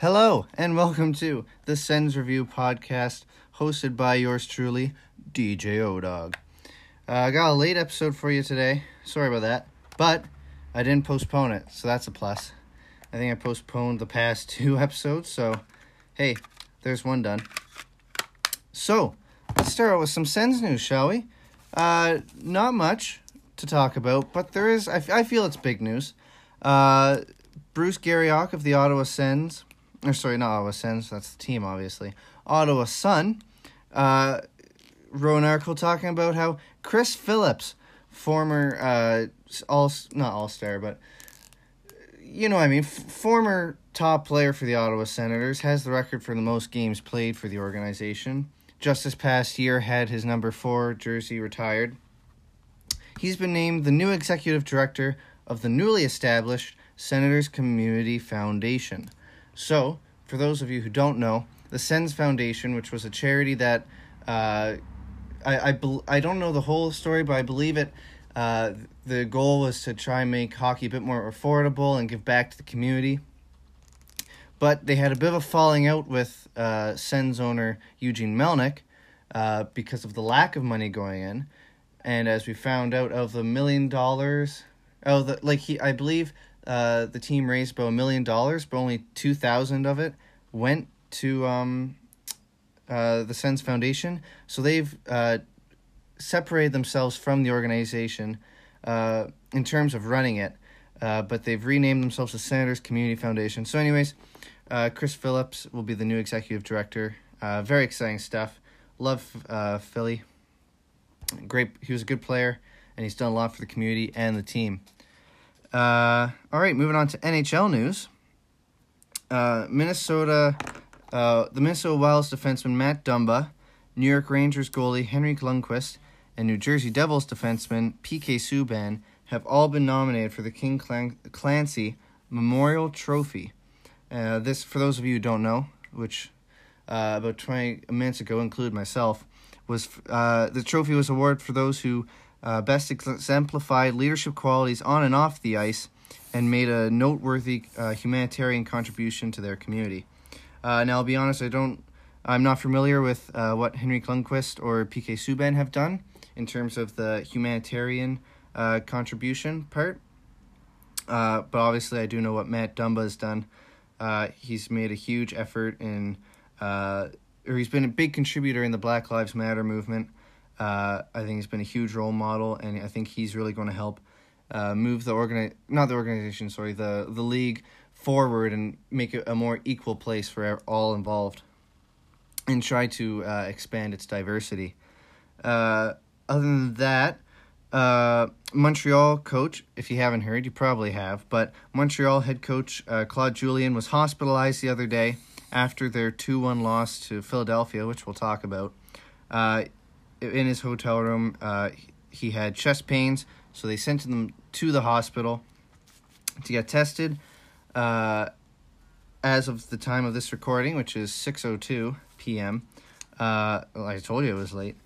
Hello, and welcome to the Sens Review podcast, hosted by yours truly, DJ Odawg. Uh, I got a late episode for you today. Sorry about that, but I didn't postpone it, so that's a plus. I think I postponed the past two episodes, so hey, there's one done. So, let's start out with some Sens news, shall we? Uh, not much to talk about, but there is, I, I feel it's big news. Uh, Bruce Garrioch of the Ottawa Sens or sorry, not Ottawa Sens, that's the team, obviously. Ottawa Sun uh, wrote an article talking about how Chris Phillips, former uh, all not all star, but you know what I mean, f- former top player for the Ottawa Senators, has the record for the most games played for the organization. Just this past year, had his number four jersey retired. He's been named the new executive director of the newly established Senators Community Foundation. So, for those of you who don't know, the Sens Foundation, which was a charity that uh, I I, I don't know the whole story, but I believe it. Uh, the goal was to try and make hockey a bit more affordable and give back to the community. But they had a bit of a falling out with uh, Sens owner Eugene Melnyk uh, because of the lack of money going in, and as we found out, of the million dollars, oh, the like he, I believe uh, the team raised about a million dollars, but only two thousand of it went to um, uh, the Sens Foundation. So they've uh, separated themselves from the organization uh, in terms of running it, uh, but they've renamed themselves the Senators Community Foundation. So, anyways, Chris Phillips will be the new executive director. Very exciting stuff. Love Philly. Great. He was a good player, and he's done a lot for the community and the team. Uh, all right, moving on to NHL news. Uh, Minnesota, uh, the Minnesota Wild's defenseman Matt Dumba, New York Rangers goalie Henrik Lundqvist, and New Jersey Devils defenseman PK Subban have all been nominated for the King Clancy Memorial Trophy. Uh, this, for those of you who don't know, which uh, about 20 minutes ago include myself, was uh, the trophy was awarded for those who uh, best exemplified leadership qualities on and off the ice and made a noteworthy uh, humanitarian contribution to their community. Uh, now, I'll be honest, I don't, I'm not familiar with uh, what Henrik Lundqvist or PK Subban have done in terms of the humanitarian uh, contribution part. Uh, but obviously, I do know what Matt Dumba has done. he's made a huge effort in, or he's been a big contributor in the Black Lives Matter movement. Uh, I think he's been a huge role model, and I think he's really going to help uh, move the organi- not the organization, sorry, the the league forward and make it a more equal place for all involved, and try to uh, expand its diversity. Uh, other than that, uh, Montreal coach, if you haven't heard, you probably have, but Montreal head coach uh, Claude Julien was hospitalized the other day after their 2 1 loss to Philadelphia, which we'll talk about. In his hotel room. Uh, he had chest pains, so they sent him to the hospital to get tested. Uh, as of the time of this recording, which is 6:02 p.m., uh, well, I told you it was late.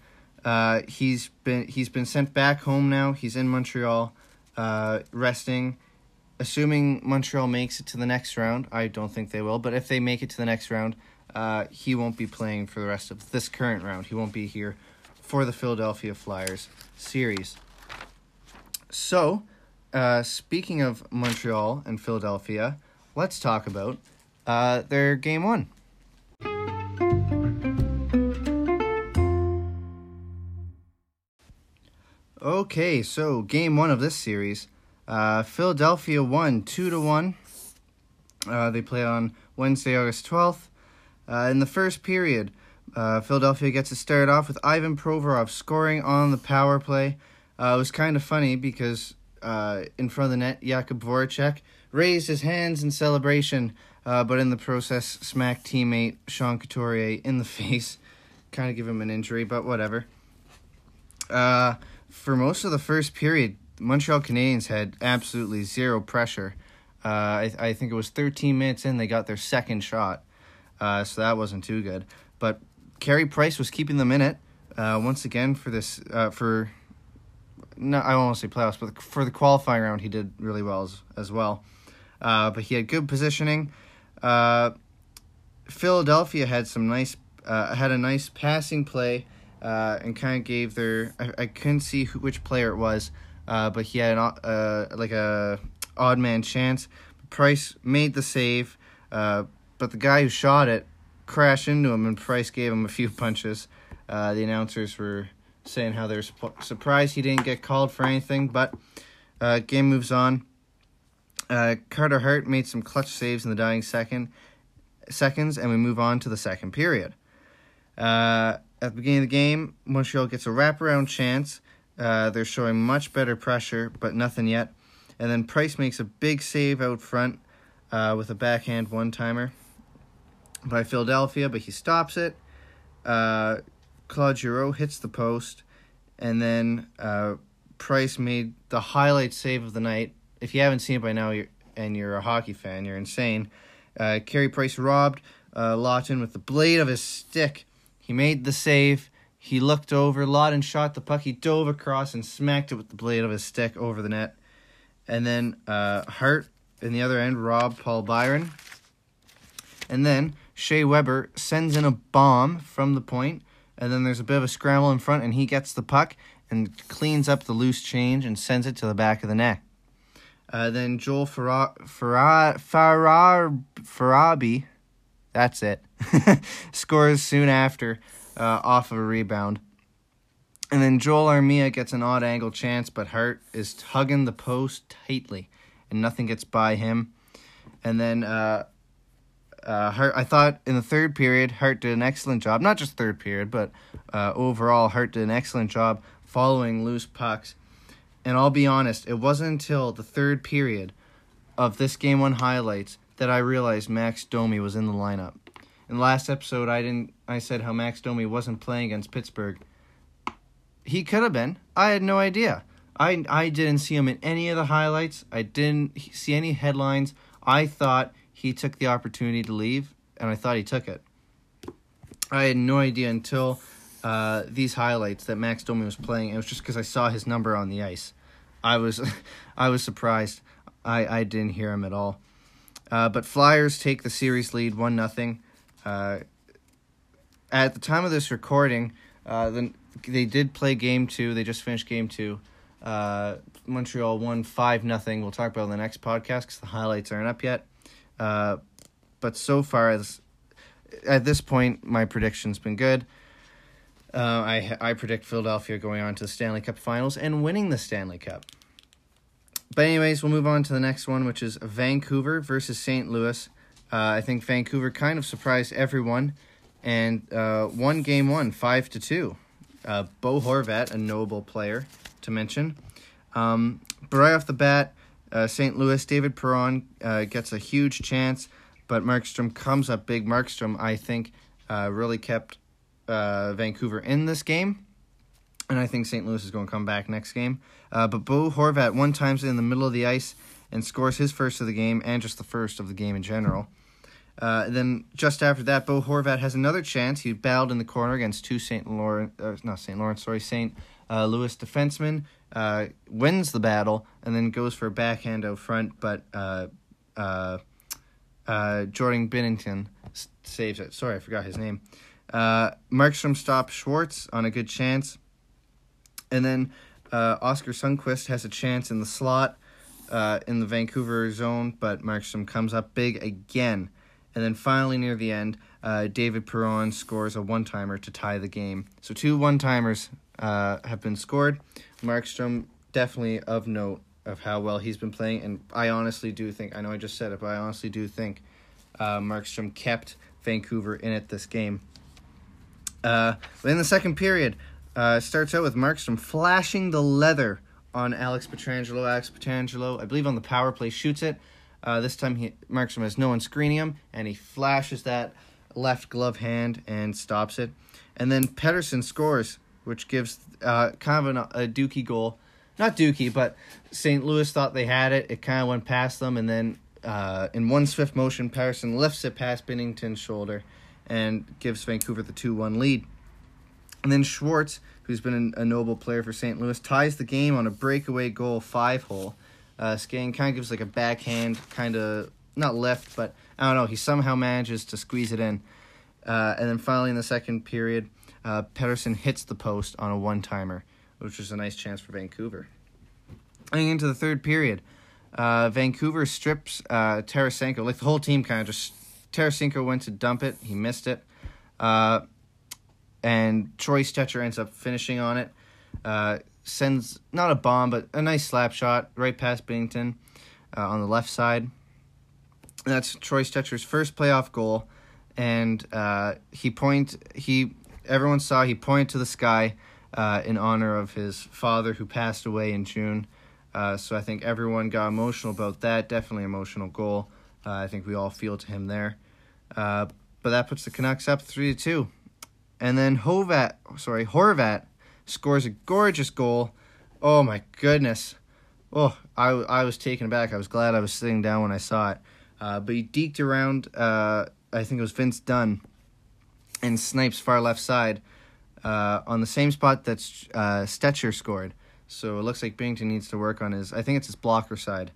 Uh, he's been he's been sent back home now. He's in Montreal, uh, resting. Assuming Montreal makes it to the next round, I don't think they will. But if they make it to the next round, uh, he won't be playing for the rest of this current round. He won't be here for the Philadelphia Flyers series. So, uh, speaking of Montreal and Philadelphia, let's talk about uh, their game one. Okay, so game one of this series, uh, Philadelphia won two to one. Uh, they played on Wednesday, August twelfth. Uh, in the first period, uh, Philadelphia gets it started off with Ivan Provorov scoring on the power play. Uh, it was kind of funny because uh, in front of the net, Jakub Voracek raised his hands in celebration, uh, but in the process, smacked teammate Sean Couturier in the face. kind of give him an injury, but whatever. Uh, for most of the first period, Montreal Canadiens had absolutely zero pressure. Uh, I, I think it was 13 minutes in, they got their second shot. so that wasn't too good. But Carey Price was keeping them in it uh, once again for this uh, for no I won't say playoffs, but for the qualifying round he did really well as, as well. Uh, but he had good positioning. Uh, Philadelphia had some nice uh, had a nice passing play uh, and kind of gave their I, I couldn't see who, which player it was, but he had an like a odd man chance. Price made the save, but the guy who shot it crashed into him, and Price gave him a few punches. Uh, the announcers were saying how they're surprised he didn't get called for anything, but uh, game moves on. Uh, Carter Hart made some clutch saves in the dying second seconds, and we move on to the second period. Uh, at the beginning of the game, Montreal gets a wraparound chance. Uh, they're showing much better pressure, but nothing yet. And then Price makes a big save out front uh, with a backhand one timer by Philadelphia, but he stops it. Uh, Claude Giroux hits the post, and then uh, Price made the highlight save of the night. If you haven't seen it by now, you're, and you're a hockey fan, you're insane. Uh, Carey Price robbed uh, Laughton with the blade of his stick. He made the save. He looked over. Laughton shot the puck. He dove across and smacked it with the blade of his stick over the net. And then uh, Hart in the other end robbed Paul Byron. And then Shea Weber sends in a bomb from the point and then there's a bit of a scramble in front, and he gets the puck and cleans up the loose change and sends it to the back of the net. Uh, then Joel Farrar, Farrar, Farabee, that's it, scores soon after uh, off of a rebound. And then Joel Armia gets an odd angle chance, but Hart is hugging the post tightly, and nothing gets by him. And then uh, uh, Hart, I thought in the third period, Hart did an excellent job. Not just third period, but uh, overall, Hart did an excellent job following loose pucks. And I'll be honest, it wasn't until the third period of this game one highlights that I realized Max Domi was in the lineup. In the last episode, I didn't. I said how Max Domi wasn't playing against Pittsburgh. He could have been. I had no idea. I I didn't see him in any of the highlights. I didn't see any headlines. I thought he took the opportunity to leave, and I thought he took it. I had no idea until uh, these highlights that Max Domi was playing. It was just because I saw his number on the ice. I was, I was surprised. I, I didn't hear him at all. Uh, but Flyers take the series lead one nothing. Uh, at the time of this recording, uh, then they did play game two. They just finished game two. Uh, Montreal won five nothing. We'll talk about it in the next podcast because the highlights aren't up yet. Uh, but so far, as at this point, my prediction's been good. Uh, I I predict Philadelphia going on to the Stanley Cup Finals and winning the Stanley Cup. But anyways, we'll move on to the next one, which is Vancouver versus St. Louis. Uh, I think Vancouver kind of surprised everyone, and uh, won game one, five to two. Uh, Bo Horvat, a notable player to mention. Um, but right off the bat, uh, St. Louis, David Perron uh, gets a huge chance, but Markstrom comes up big. Markstrom, I think, uh, really kept uh, Vancouver in this game, and I think St. Louis is going to come back next game. Uh, but Bo Horvat one time's in the middle of the ice and scores his first of the game and just the first of the game in general. Uh, then just after that, Bo Horvat has another chance. He battled in the corner against two St. Lawrence, uh, not St. Lawrence, sorry, St. Uh, Louis defensemen uh, wins the battle and then goes for a backhand out front, but uh, uh, uh, Jordan Binnington saves it. Sorry, I forgot his name. Uh, Markstrom stops Schwartz on a good chance, and then uh, Oskar Sundqvist has a chance in the slot uh, in the Vancouver zone, but Markstrom comes up big again. And then finally, near the end, uh, David Perron scores a one timer to tie the game. So, two one timers uh, have been scored. Markstrom definitely of note of how well he's been playing, and I honestly do think I know I just said it, but I honestly do think uh, Markstrom kept Vancouver in it this game. Uh, in the second period, uh, starts out with Markstrom flashing the leather on Alex Pietrangelo. Alex Pietrangelo, I believe on the power play, shoots it. Uh, this time he Markstrom has no one screening him, and he flashes that left glove hand and stops it. And then Pettersson scores which gives uh, kind of an, a Dookie goal. Not Dookie, but St. Louis thought they had it. It kind of went past them, and then uh, in one swift motion, Pettersson lifts it past Binnington's shoulder and gives Vancouver the 2 1 lead. And then Schwartz, who's been a noble player for St. Louis, ties the game on a breakaway goal five hole. Uh, Skane kind of gives like a backhand kind of not left, but I don't know. He somehow manages to squeeze it in. Uh, and then finally in the second period, uh, Pettersson hits the post on a one timer, which was a nice chance for Vancouver. Going into the third period, uh, Vancouver strips uh, Tarasenko. Like the whole team kind of just. Tarasenko went to dump it. He missed it. Uh, and Troy Stecher ends up finishing on it. Sends not a bomb, but a nice slap shot right past Binnington uh, on the left side. That's Troy Stecher's first playoff goal, and uh, he point he everyone saw he pointed to the sky uh, in honor of his father who passed away in June. Uh, so I think everyone got emotional about that. Definitely emotional goal. Uh, I think we all feel to him there. Uh, but that puts the Canucks up three to two, and then Hovat, sorry Horvat, scores a gorgeous goal. Oh my goodness! Oh, I I was taken aback. I was glad I was sitting down when I saw it. Uh, but he deked around. Uh, I think it was Vince Dunn, and snipes far left side uh, on the same spot that uh, Stecher scored. So it looks like Binnington needs to work on his. I think it's his blocker side.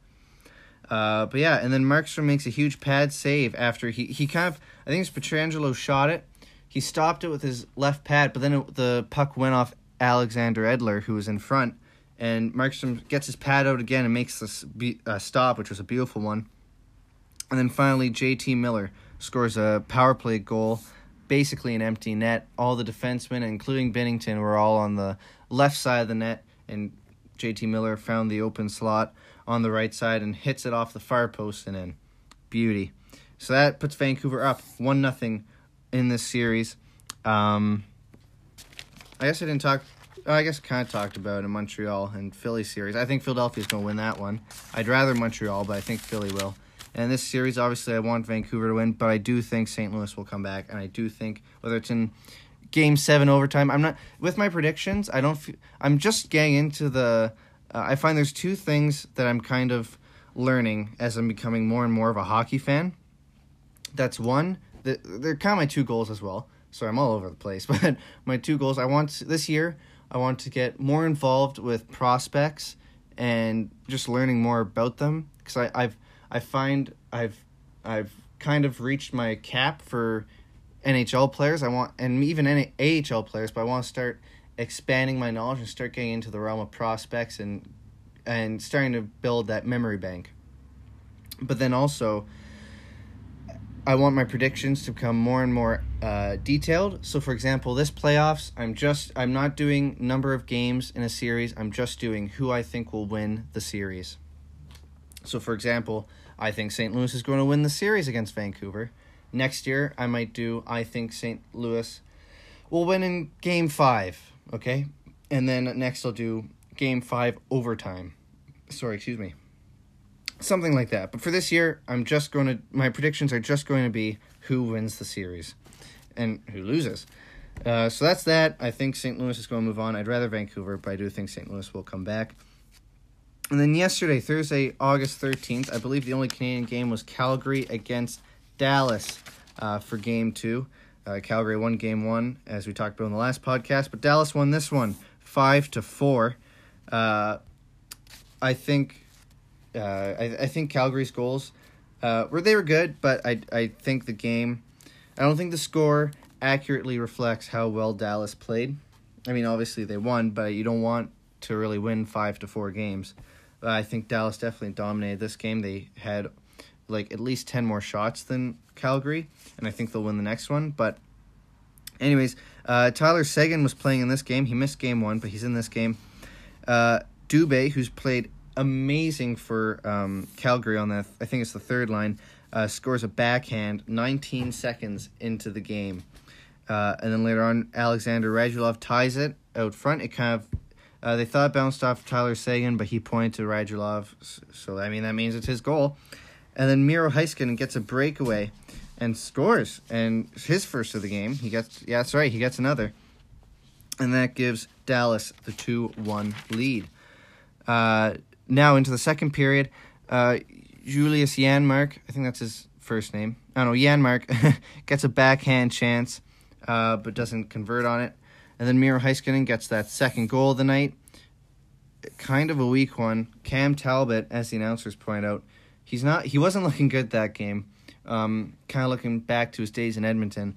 Uh, but yeah, and then Markstrom makes a huge pad save after he, he kind of I think it's Pietrangelo shot it. He stopped it with his left pad, but then it, the puck went off Alexander Edler, who was in front, and Markstrom gets his pad out again and makes this be, uh, stop, which was a beautiful one. And then finally, JT Miller scores a power play goal, basically an empty net. All the defensemen, including Binnington, were all on the left side of the net, and JT Miller found the open slot on the right side and hits it off the far post and in. Beauty. So that puts Vancouver up one nothing in this series. Um, I guess I didn't talk. I guess kind of talked about in Montreal and Philly series. I think Philadelphia's going to win that one. I'd rather Montreal, but I think Philly will. And this series, obviously, I want Vancouver to win, but I do think St. Louis will come back, and I do think whether it's in Game Seven overtime, I'm not with my predictions. I don't. I'm just getting into the uh, I find there's two things that I'm kind of learning as I'm becoming more and more of a hockey fan. That's one, the, they're kind of my two goals as well. So I'm all over the place, but my two goals I want this year, I want to get more involved with prospects and just learning more about them because I I've I find I've I've kind of reached my cap for NHL players. I want and even any AHL players, but I want to start expanding my knowledge and start getting into the realm of prospects and and starting to build that memory bank. But then also, I want my predictions to become more and more uh, detailed. So, for example, this playoffs, I'm just I'm not doing number of games in a series. I'm just doing who I think will win the series. So, for example, I think St. Louis is going to win the series against Vancouver. Next year, I might do I think St. Louis will win in Game Five okay? And then next I'll do game five overtime. Sorry, excuse me. Something like that. But for this year, I'm just going to, my predictions are just going to be who wins the series and who loses. Uh, so that's that. I think St. Louis is going to move on. I'd rather Vancouver, but I do think St. Louis will come back. And then yesterday, Thursday, August 13th, I believe the only Canadian game was Calgary against Dallas uh, for game two. Uh, Calgary won game one, as we talked about in the last podcast, but Dallas won this one five to four. Uh, I think, uh, I, I think Calgary's goals uh, were they were good, but I I think the game, I don't think the score accurately reflects how well Dallas played. I mean, obviously they won, but you don't want to really win five to four games. I think Dallas definitely dominated this game. They had like at least 10 more shots than Calgary, and I think they'll win the next one. But, anyways, uh, Tyler Seguin was playing in this game. He missed game one, but he's in this game. Uh, Dubé, who's played amazing for um, Calgary on that, I think it's the third line, uh, scores a backhand 19 seconds into the game. Uh, and then later on, Alexander Radulov ties it out front. It kind of uh, they thought it bounced off Tyler Seguin, but he pointed to Radulov. So, I mean, that means it's his goal. And then Miro Heiskanen gets a breakaway and scores. And his first of the game, he gets, yeah, that's right, he gets another. And that gives Dallas the 2 1 lead. Uh, now into the second period, uh, Julius Janmark, I think that's his first name. I don't know, Janmark gets a backhand chance, uh, but doesn't convert on it. And then Miro Heiskanen gets that second goal of the night. Kind of a weak one. Cam Talbot, as the announcers point out, he's not. He wasn't looking good that game. Um, kind of looking back to his days in Edmonton.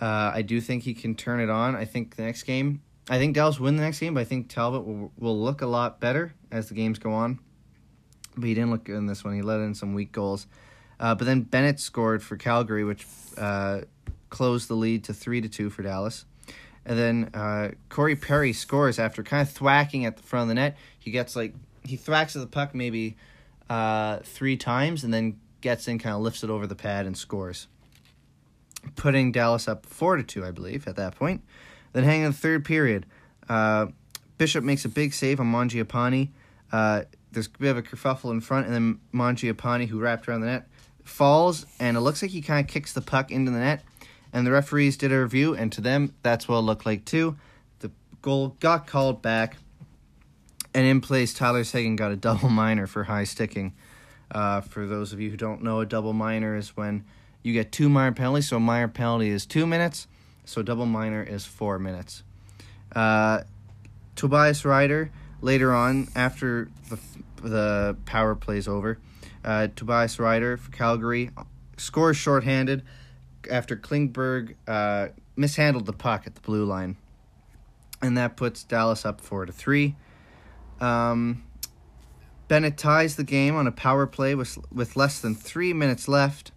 Uh, I do think he can turn it on. I think the next game, I think Dallas will win the next game, but I think Talbot will, will look a lot better as the games go on. But he didn't look good in this one. He let in some weak goals. Uh, but then Bennett scored for Calgary, which uh, closed the lead to three to two for Dallas. And then uh, Corey Perry scores after kind of thwacking at the front of the net. He gets like he thwacks at the puck maybe uh, three times, and then gets in, kind of lifts it over the pad and scores, putting Dallas up four to two, I believe, at that point. Then hang in the third period, uh, Bishop makes a big save on Mangiapane. Uh, there's a bit of a kerfuffle in front, and then Mangiapane, who wrapped around the net, falls, and it looks like he kind of kicks the puck into the net. And the referees did a review, and to them, that's what it looked like too. The goal got called back, and in place, Tyler Seguin got a double minor for high sticking. Uh, for those of you who don't know, a double minor is when you get two minor penalties. So a minor penalty is two minutes, so double minor is four minutes. Uh, Tobias Rieder later on, after the the power plays over, uh, Tobias Rieder for Calgary scores shorthanded after Klingberg uh, mishandled the puck at the blue line, and that puts Dallas up four to three. Um, Bennett ties the game on a power play with with less than three minutes left,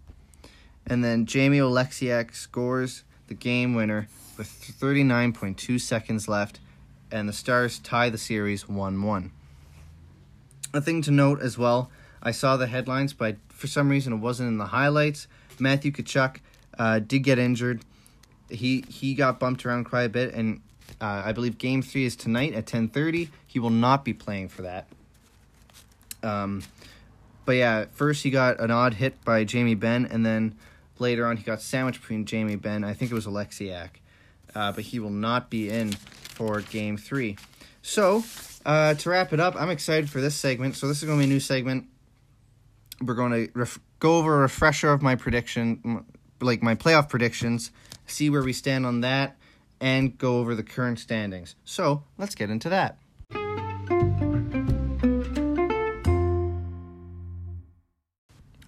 and then Jamie Oleksiak scores the game winner with 39.2 seconds left, and the Stars tie the series 1-1. A thing to note as well, I saw the headlines, but for some reason it wasn't in the highlights. Matthew Tkachuk uh, did get injured. He he got bumped around quite a bit, and uh, I believe Game Three is tonight at 10:30. He will not be playing for that. Um, but yeah, first he got an odd hit by Jamie Benn, and then later on he got sandwiched between Jamie Benn. I think it was Oleksiak, uh, but he will not be in for Game Three. So uh, to wrap it up, I'm excited for this segment. So this is going to be a new segment. We're going to ref- go over a refresher of my prediction, like my playoff predictions, see where we stand on that, and go over the current standings. So let's get into that.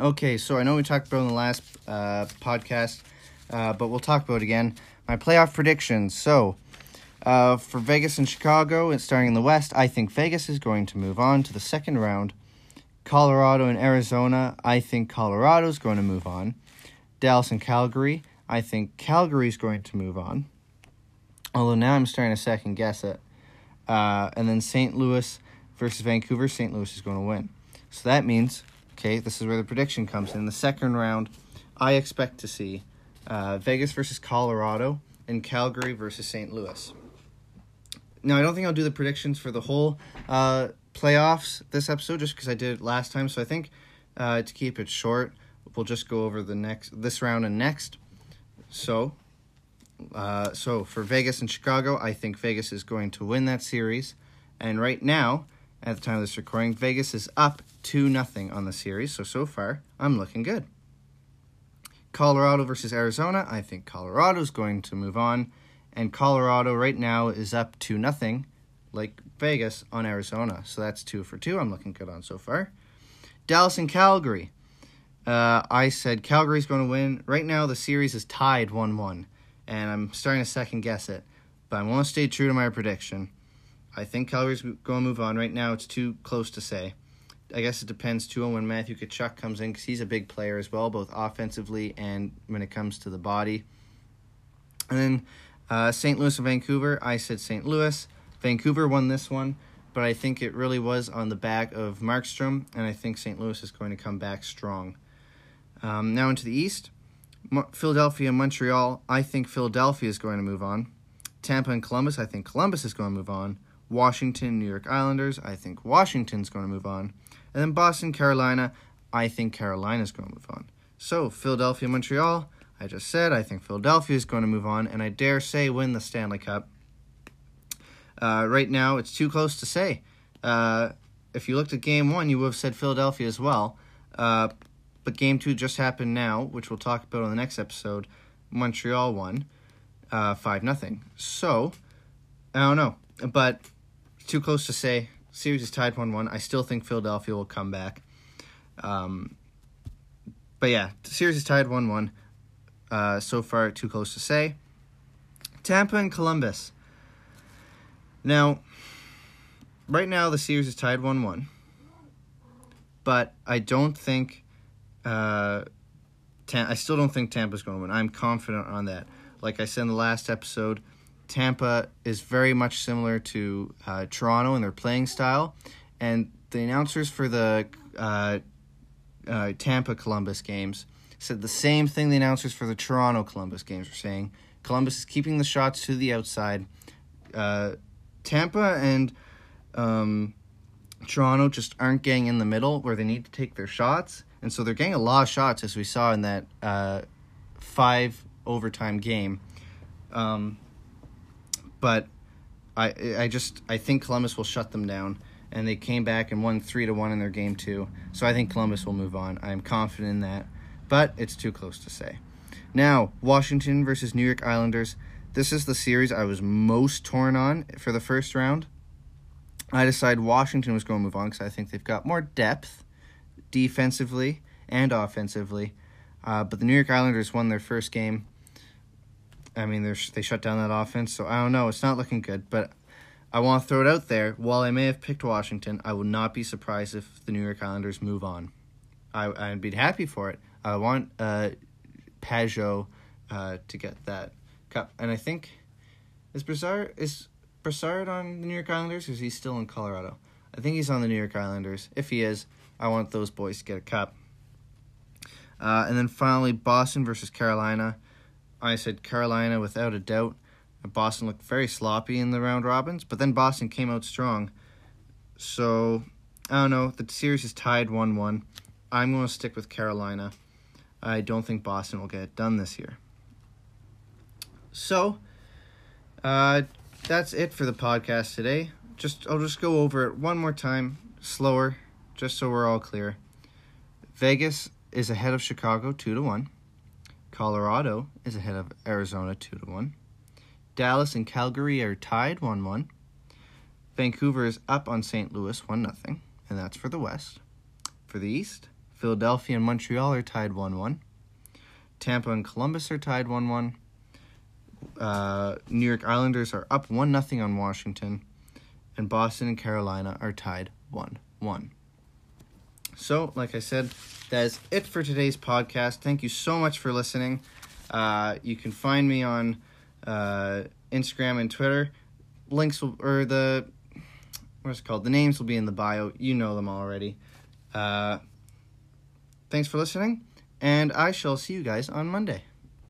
Okay, so I know we talked about in the last uh, podcast, uh, but we'll talk about it again. My playoff predictions. So, uh, for Vegas and Chicago, and starting in the West, I think Vegas is going to move on to the second round. Colorado and Arizona, I think Colorado is going to move on. Dallas and Calgary, I think Calgary is going to move on. Although now I'm starting to second guess it. Uh, and then St. Louis versus Vancouver, St. Louis is going to win. So that means Okay, this is where the prediction comes in. The second round, I expect to see uh, Vegas versus Colorado and Calgary versus St. Louis. Now, I don't think I'll do the predictions for the whole uh, playoffs this episode just because I did it last time. So I think uh, to keep it short, we'll just go over the next this round and next. So, uh, so for Vegas and Chicago, I think Vegas is going to win that series. And right now, at the time of this recording, Vegas is up 2 nothing on the series. So, so far, I'm looking good. Colorado versus Arizona, I think Colorado's going to move on. And Colorado right now is up 2 nothing, like Vegas, on Arizona. So that's 2 for 2. I'm looking good on so far. Dallas and Calgary. Uh, I said Calgary's going to win. Right now, the series is tied 1 1. And I'm starting to second guess it. But I want to stay true to my prediction. I think Calgary's going to move on. Right now, it's too close to say. I guess it depends too on when Matthew Tkachuk comes in because he's a big player as well, both offensively and when it comes to the body. And then uh, St. Louis and Vancouver. I said St. Louis. Vancouver won this one, but I think it really was on the back of Markstrom, and I think St. Louis is going to come back strong. Um, now into the East. Philadelphia and Montreal. I think Philadelphia is going to move on. Tampa and Columbus. I think Columbus is going to move on. Washington, New York Islanders. I think Washington's going to move on. And then Boston, Carolina. I think Carolina's going to move on. So, Philadelphia, Montreal. I just said I think Philadelphia is going to move on, and I dare say win the Stanley Cup. Uh, right now, it's too close to say. Uh, if you looked at game one, you would have said Philadelphia as well. Uh, but game two just happened now, which we'll talk about on the next episode. Montreal won uh, 5 nothing. So, I don't know. But too close to say. Series is tied 1 1. I still think Philadelphia will come back. Um, but yeah, series is tied 1 1. Uh, so far, too close to say. Tampa and Columbus. Now, right now, the series is tied 1 1. But I don't think. Uh, Tam- I still don't think Tampa's going to win. I'm confident on that. Like I said in the last episode, Tampa is very much similar to uh, Toronto in their playing style, and the announcers for the uh, uh, Tampa Columbus games said the same thing the announcers for the Toronto Columbus games were saying. Columbus is keeping the shots to the outside. Uh, Tampa and um, Toronto just aren't getting in the middle where they need to take their shots, and so they're getting a lot of shots as we saw in that uh, five overtime game. Um, but I I just I think Columbus will shut them down, and they came back and won three to one in their game two. So I think Columbus will move on. I am confident in that, but it's too close to say. Now Washington versus New York Islanders. This is the series I was most torn on for the first round. I decided Washington was going to move on because I think they've got more depth defensively and offensively. Uh, but the New York Islanders won their first game. I mean, they they shut down that offense, so I don't know. It's not looking good, but I want to throw it out there. While I may have picked Washington, I would not be surprised if the New York Islanders move on. I, I'd be happy for it. I want uh, Pageau uh, to get that cup, and I think is Brassard is Brassard on the New York Islanders, or is he still in Colorado? I think he's on the New York Islanders. If he is, I want those boys to get a cup. Uh, and then finally, Boston versus Carolina. I said Carolina without a doubt. Boston looked very sloppy in the round robins, but then Boston came out strong. So, I don't know. The series is tied 1 1. I'm going to stick with Carolina. I don't think Boston will get it done this year. So, uh, that's it for the podcast today. Just I'll just go over it one more time, slower, just so we're all clear. Vegas is ahead of Chicago two to one. Colorado is ahead of Arizona two to one. Dallas and Calgary are tied one one. Vancouver is up on St. Louis one nothing, and that's for the West. For the East, Philadelphia and Montreal are tied one one. Tampa and Columbus are tied one one. Uh, New York Islanders are up one nothing on Washington, and Boston and Carolina are tied one one. So, like I said, that is it for today's podcast. Thank you so much for listening. Uh, you can find me on uh, Instagram and Twitter. Links will, or the what's it called? The names will be in the bio. You know them already. Uh, thanks for listening, and I shall see you guys on Monday.